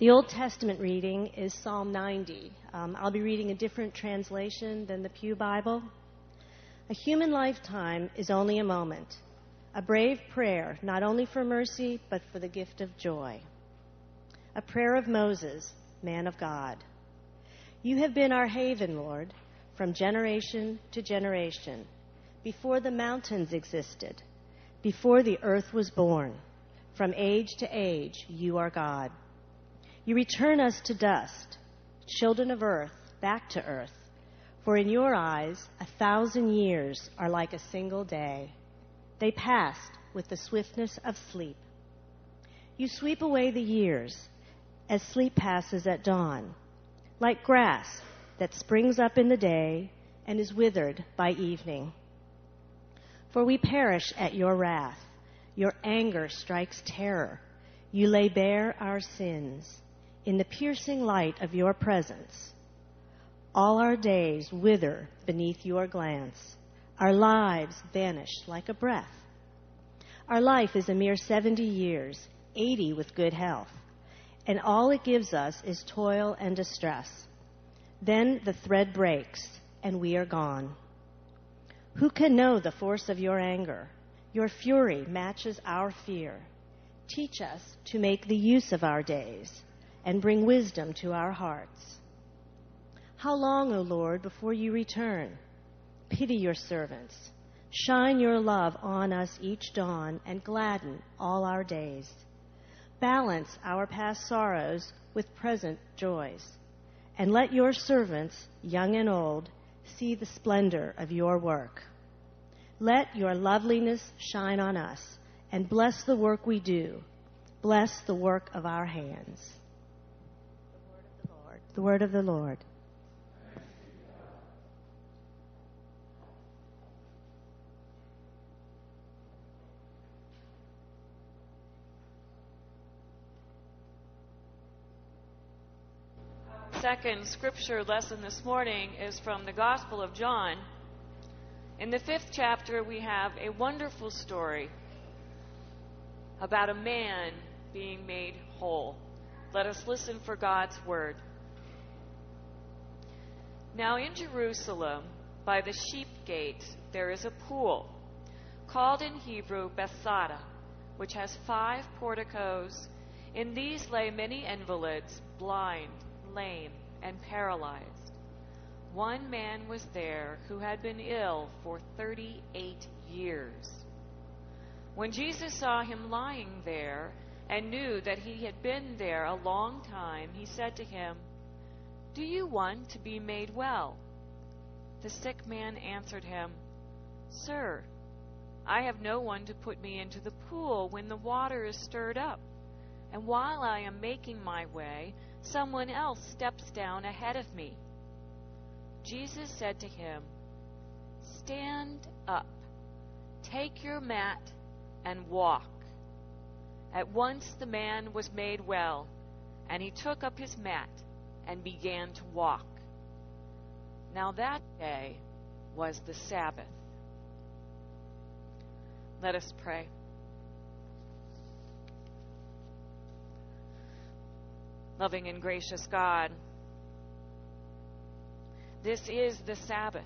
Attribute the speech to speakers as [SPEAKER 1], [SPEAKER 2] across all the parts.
[SPEAKER 1] The Old Testament reading is Psalm 90. Um, I'll be reading a different translation than the Pew Bible. A human lifetime is only a moment, a brave prayer, not only for mercy, but for the gift of joy. A prayer of Moses, man of God. You have been our haven, Lord, from generation to generation, before the mountains existed, before the earth was born. From age to age, you are God. You return us to dust, children of earth, back to earth. For in your eyes, a thousand years are like a single day. They passed with the swiftness of sleep. You sweep away the years as sleep passes at dawn, like grass that springs up in the day and is withered by evening. For we perish at your wrath. Your anger strikes terror. You lay bare our sins in the piercing light of your presence. All our days wither beneath your glance. Our lives vanish like a breath. Our life is a mere 70 years, 80 with good health, and all it gives us is toil and distress. Then the thread breaks, and we are gone. Who can know the force of your anger? Your fury matches our fear. Teach us to make the use of our days and bring wisdom to our hearts. How long, O Lord, before you return? Pity your servants. Shine your love on us each dawn and gladden all our days. Balance our past sorrows with present joys. And let your servants, young and old, see the splendor of your work. Let your loveliness shine on us and bless the work we do. Bless the work of our hands. The word of the Lord.
[SPEAKER 2] Second scripture lesson this morning is from the Gospel of John. In the fifth chapter, we have a wonderful story about a man being made whole. Let us listen for God's word. Now in Jerusalem, by the sheep gate, there is a pool, called in Hebrew Bethsaida, which has five porticos. In these lay many invalids, blind, lame, and paralyzed. One man was there who had been ill for 38 years. When Jesus saw him lying there and knew that he had been there a long time, he said to him, do you want to be made well? The sick man answered him, Sir, I have no one to put me into the pool when the water is stirred up. And while I am making my way, someone else steps down ahead of me. Jesus said to him, Stand up, take your mat, and walk. At once the man was made well, and he took up his mat and began to walk. Now that day was the Sabbath. Let us pray. Loving and gracious God, this is the Sabbath.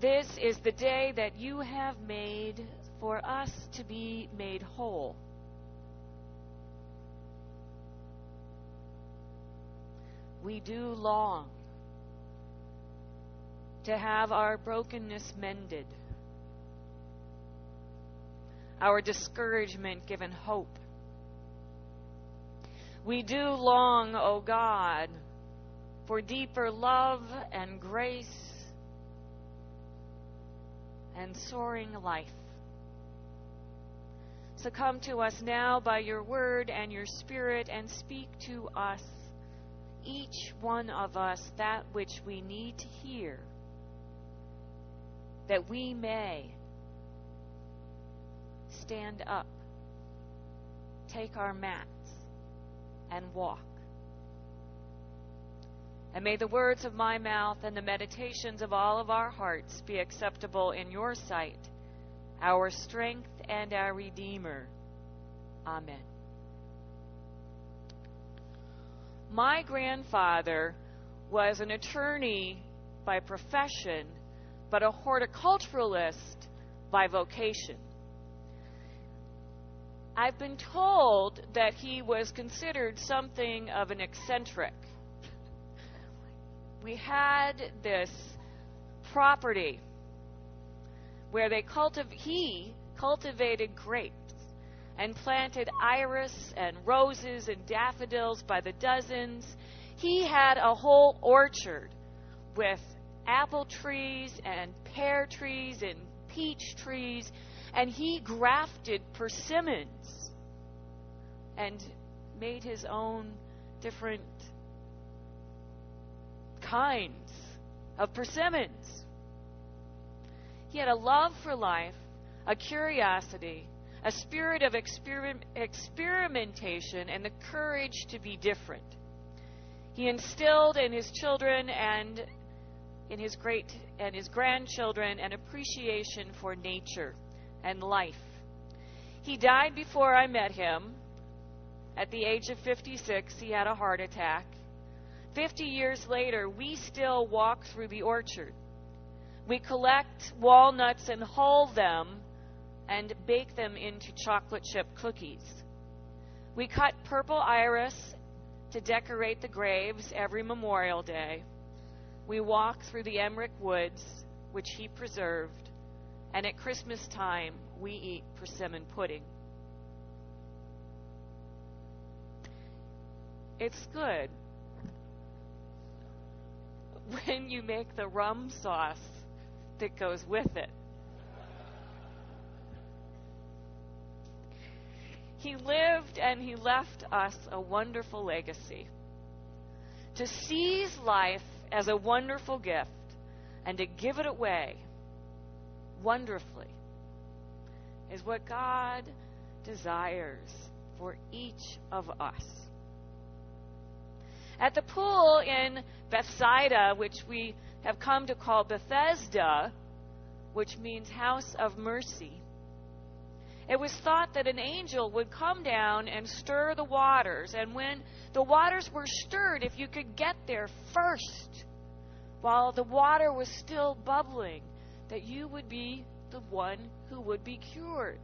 [SPEAKER 2] This is the day that you have made for us to be made whole. We do long to have our brokenness mended, our discouragement given hope. We do long, O oh God, for deeper love and grace and soaring life. So come to us now by your word and your spirit and speak to us each one of us that which we need to hear, that we may stand up, take our mats, and walk. And may the words of my mouth and the meditations of all of our hearts be acceptable in your sight, our strength and our Redeemer. Amen. My grandfather was an attorney by profession, but a horticulturalist by vocation. I've been told that he was considered something of an eccentric. We had this property where they cultiv- he cultivated grapes and planted iris and roses and daffodils by the dozens. He had a whole orchard with apple trees and pear trees and peach trees, and he grafted persimmons and made his own different kinds of persimmons. He had a love for life, a curiosity, a spirit of experiment, experimentation, and the courage to be different. He instilled in his children and in his great and his grandchildren an appreciation for nature and life. He died before I met him. At the age of 56, he had a heart attack. 50 years later, we still walk through the orchard. We collect walnuts and hull them and bake them into chocolate chip cookies. We cut purple iris to decorate the graves every Memorial Day. We walk through the Emmerich woods, which he preserved, and at Christmas time, we eat persimmon pudding. It's good when you make the rum sauce that goes with it. He lived and he left us a wonderful legacy. To seize life as a wonderful gift and to give it away wonderfully is what God desires for each of us. At the pool in Bethsaida, which we have come to call Bethesda, which means house of mercy, it was thought that an angel would come down and stir the waters. And when the waters were stirred, if you could get there first, while the water was still bubbling, that you would be the one who would be cured.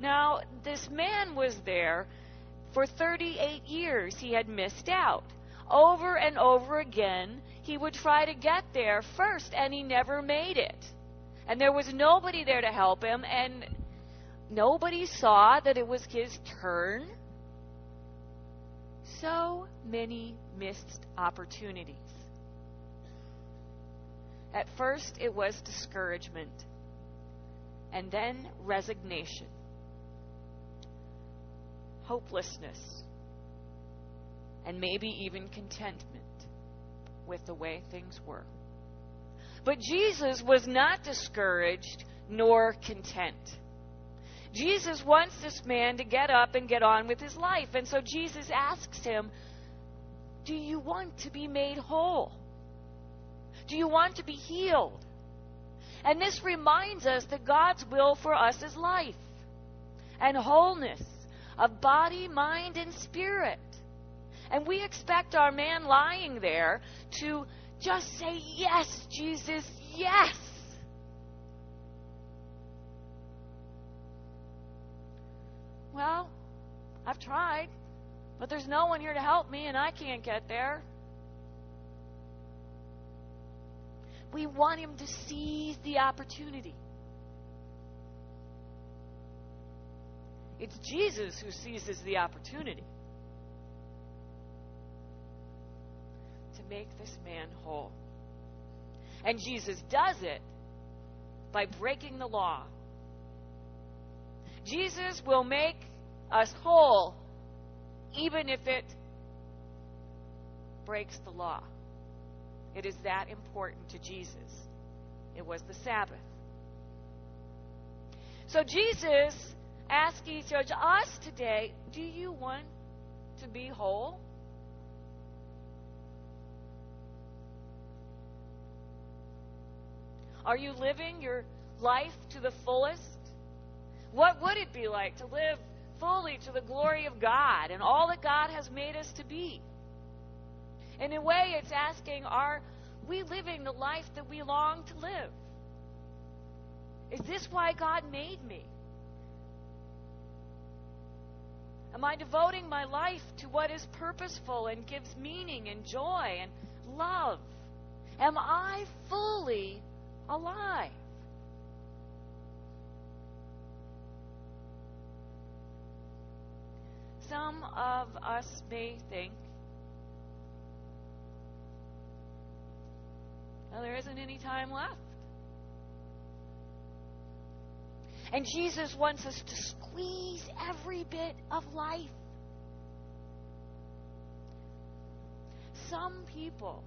[SPEAKER 2] Now, this man was there for 38 years. He had missed out. Over and over again, he would try to get there first, and he never made it. And there was nobody there to help him, and nobody saw that it was his turn. So many missed opportunities. At first, it was discouragement, and then resignation, hopelessness, and maybe even contentment with the way things were. But Jesus was not discouraged nor content. Jesus wants this man to get up and get on with his life. And so Jesus asks him, Do you want to be made whole? Do you want to be healed? And this reminds us that God's will for us is life and wholeness of body, mind, and spirit. And we expect our man lying there to just say, Yes, Jesus, yes. I've tried, but there's no one here to help me, and I can't get there. We want him to seize the opportunity. It's Jesus who seizes the opportunity to make this man whole. And Jesus does it by breaking the law. Jesus will make us whole even if it breaks the law. It is that important to Jesus. It was the Sabbath. So Jesus asks each of us today, do you want to be whole? Are you living your life to the fullest? What would it be like to live fully to the glory of God and all that God has made us to be. In a way, it's asking, are we living the life that we long to live? Is this why God made me? Am I devoting my life to what is purposeful and gives meaning and joy and love? Am I fully alive? Some of us may think, well, there isn't any time left. And Jesus wants us to squeeze every bit of life. Some people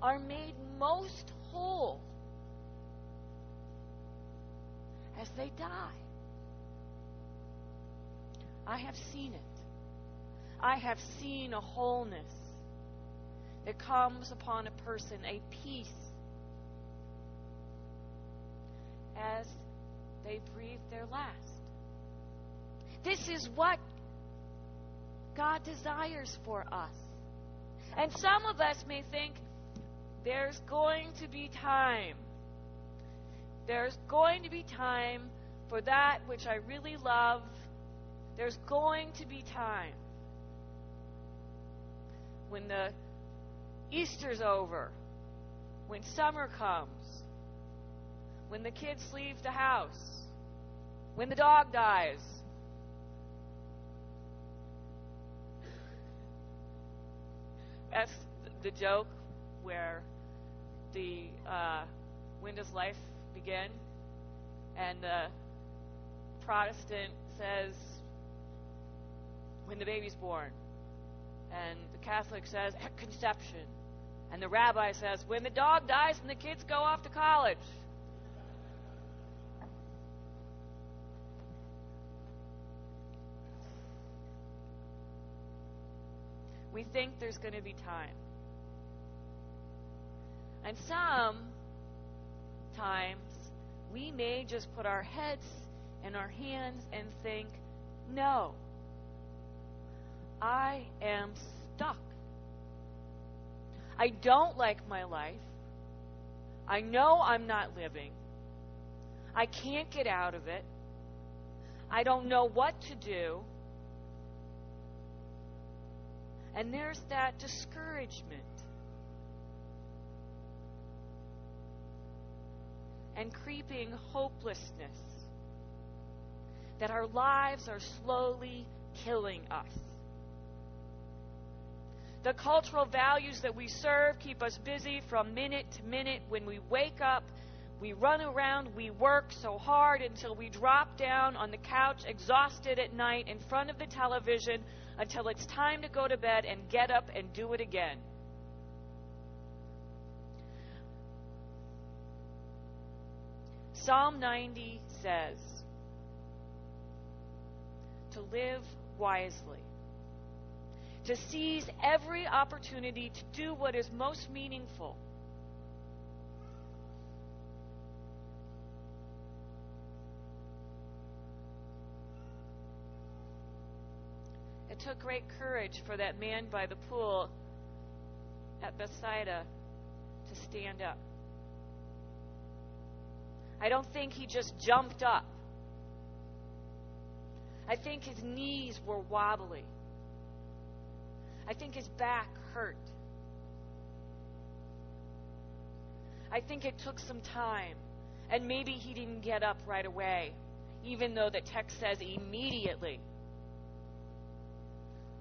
[SPEAKER 2] are made most whole as they die. I have seen it. I have seen a wholeness that comes upon a person, a peace, as they breathe their last. This is what God desires for us. And some of us may think there's going to be time. There's going to be time for that which I really love. There's going to be time when the Easter's over, when summer comes, when the kids leave the house, when the dog dies. That's the joke where the uh, when does life begin? And the Protestant says when the baby's born. And the Catholic says at conception. And the rabbi says when the dog dies and the kids go off to college. we think there's going to be time. And sometimes we may just put our heads in our hands and think, no, I am stuck. I don't like my life. I know I'm not living. I can't get out of it. I don't know what to do. And there's that discouragement. And creeping hopelessness that our lives are slowly killing us. The cultural values that we serve keep us busy from minute to minute. When we wake up, we run around, we work so hard until we drop down on the couch exhausted at night in front of the television until it's time to go to bed and get up and do it again. Psalm 90 says to live wisely, to seize every opportunity to do what is most meaningful It took great courage for that man by the pool at Bethsaida to stand up. I don't think he just jumped up. I think his knees were wobbly. I think his back hurt. I think it took some time. And maybe he didn't get up right away, even though the text says immediately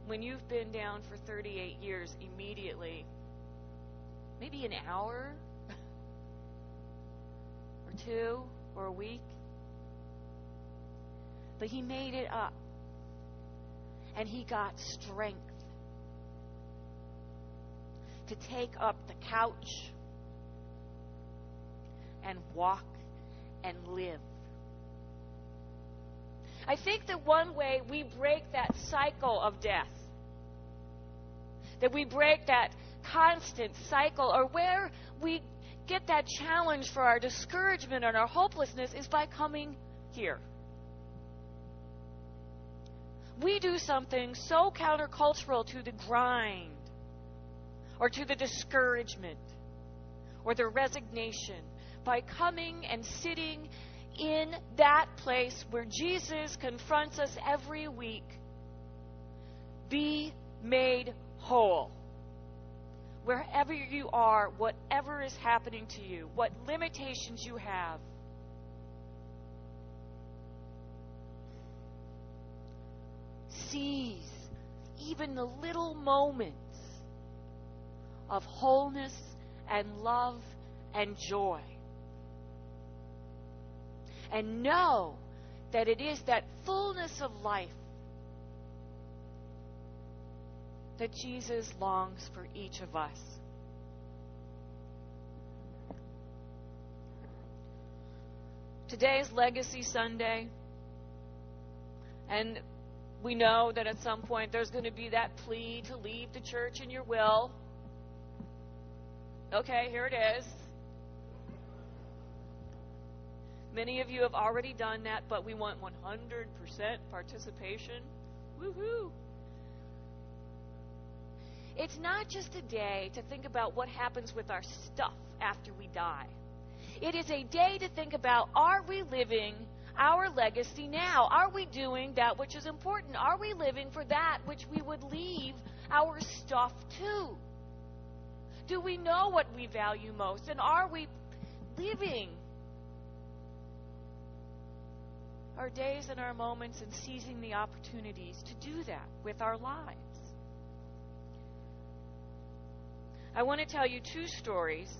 [SPEAKER 2] when you've been down for 38 years immediately, maybe an hour or two or a week, but he made it up and he got strength to take up the couch and walk and live. I think that one way we break that cycle of death, that we break that constant cycle, or where we get that challenge for our discouragement and our hopelessness, is by coming here. we do something so countercultural to the grind or to the discouragement or the resignation by coming and sitting in that place where Jesus confronts us every week. Be made whole. Wherever you are, whatever is happening to you, what limitations you have, seize even the little moments of wholeness and love and joy. And know that it is that fullness of life that Jesus longs for each of us. Today is Legacy Sunday, and we know that at some point there's going to be that plea to leave the church in your will. Okay, here it is. Many of you have already done that, but we want 100% participation. Woohoo! It's not just a day to think about what happens with our stuff after we die. It is a day to think about are we living our legacy now? Are we doing that which is important? Are we living for that which we would leave our stuff to? Do we know what we value most? And are we living our days and our moments and seizing the opportunities to do that with our lives? I want to tell you two stories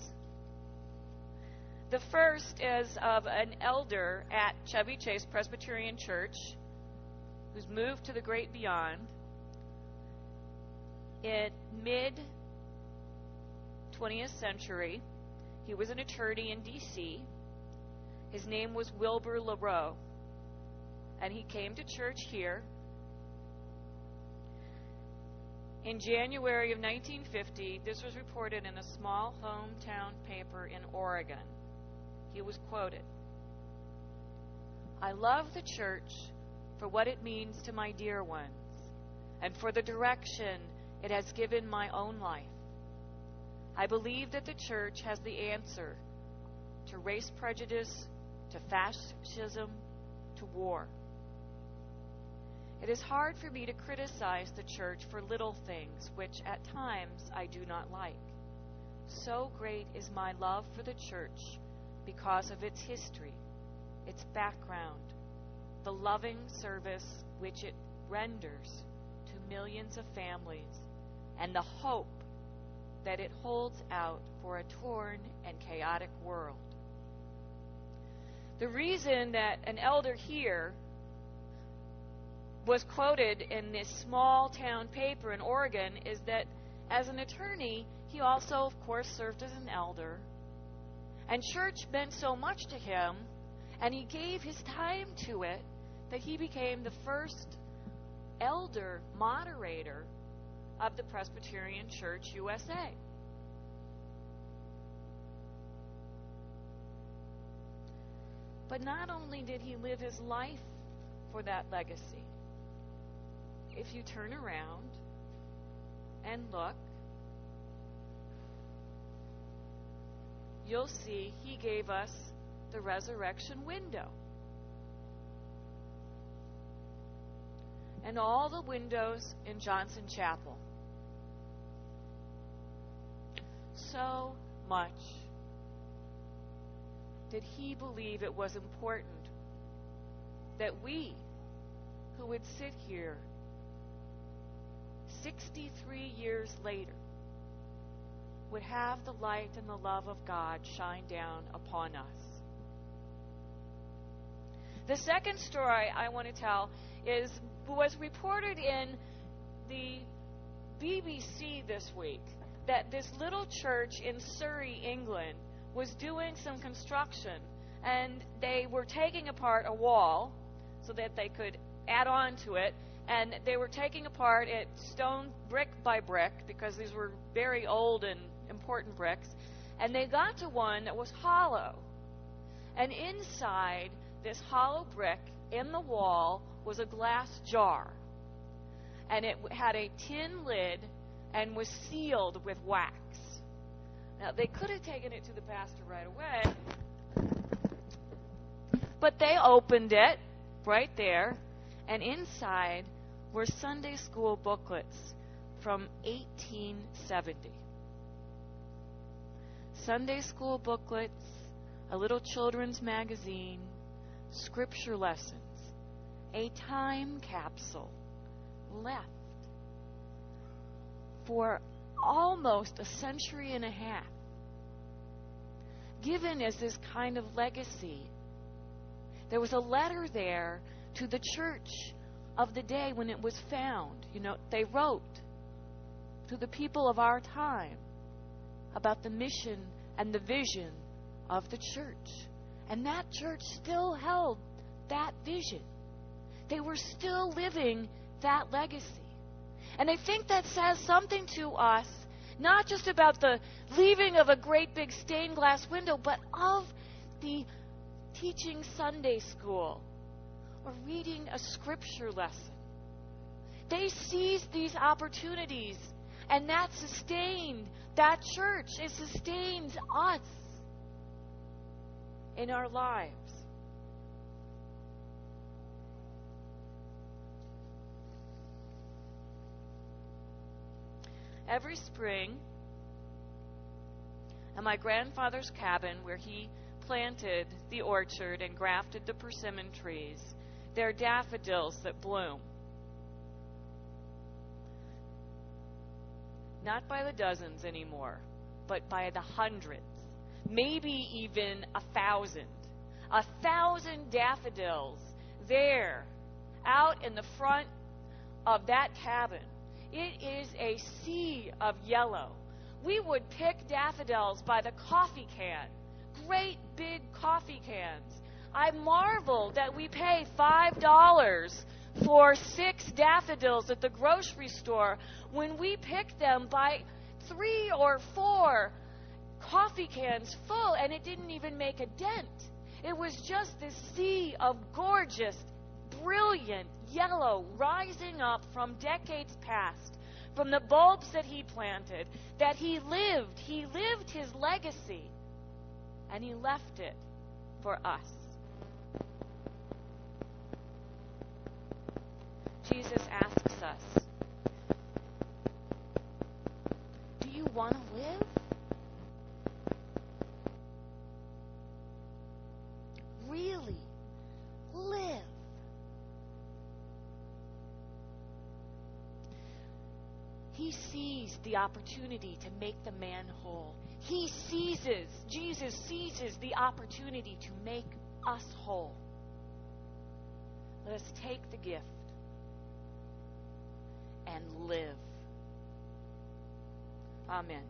[SPEAKER 2] the first is of an elder at Chevy Chase Presbyterian Church who's moved to the great beyond in mid 20th century. He was an attorney in D.C. His name was Wilbur LaRoe. And he came to church here. In January of 1950, this was reported in a small hometown paper in Oregon he was quoted. I love the church for what it means to my dear ones and for the direction it has given my own life. I believe that the church has the answer to race prejudice, to fascism, to war. It is hard for me to criticize the church for little things which at times I do not like. So great is my love for the church because of its history, its background, the loving service which it renders to millions of families, and the hope that it holds out for a torn and chaotic world. The reason that an elder here was quoted in this small town paper in Oregon is that as an attorney, he also, of course, served as an elder and church meant so much to him, and he gave his time to it, that he became the first elder moderator of the Presbyterian Church USA. But not only did he live his life for that legacy, if you turn around and look, you'll see he gave us the resurrection window. And all the windows in Johnson Chapel. So much did he believe it was important that we, who would sit here 63 years later, would have the light and the love of God shine down upon us. The second story I want to tell is was reported in the BBC this week that this little church in Surrey, England, was doing some construction and they were taking apart a wall so that they could add on to it and they were taking apart it stone brick by brick because these were very old and important bricks, and they got to one that was hollow. And inside this hollow brick in the wall was a glass jar. and it had a tin lid and was sealed with wax. Now, they could have taken it to the pastor right away, but they opened it right there, and inside were Sunday school booklets from 1870. Sunday school booklets, a little children's magazine, scripture lessons, a time capsule left for almost a century and a half, given as this kind of legacy. There was a letter there to the church of the day when it was found. You know, they wrote to the people of our time about the mission and the vision of the church. And that church still held that vision. They were still living that legacy. And I think that says something to us, not just about the leaving of a great big stained glass window, but of the teaching Sunday school or reading a scripture lesson. They seized these opportunities, and that sustained that church. It sustains us in our lives. Every spring, at my grandfather's cabin, where he planted the orchard and grafted the persimmon trees, there are daffodils that bloom. Not by the dozens anymore, but by the hundreds, maybe even a thousand. A thousand daffodils there out in the front of that cabin. It is a sea of yellow. We would pick daffodils by the coffee can, great big coffee cans. I marvel that we pay $5 for six daffodils at the grocery store when we pick them by three or four coffee cans full and it didn't even make a dent. It was just this sea of gorgeous, brilliant yellow rising up from decades past, from the bulbs that he planted, that he lived. He lived his legacy and he left it for us. Jesus asks us, Do you want to live? The opportunity to make the man whole. He seizes, Jesus seizes the opportunity to make us whole. Let us take the gift and live. Amen.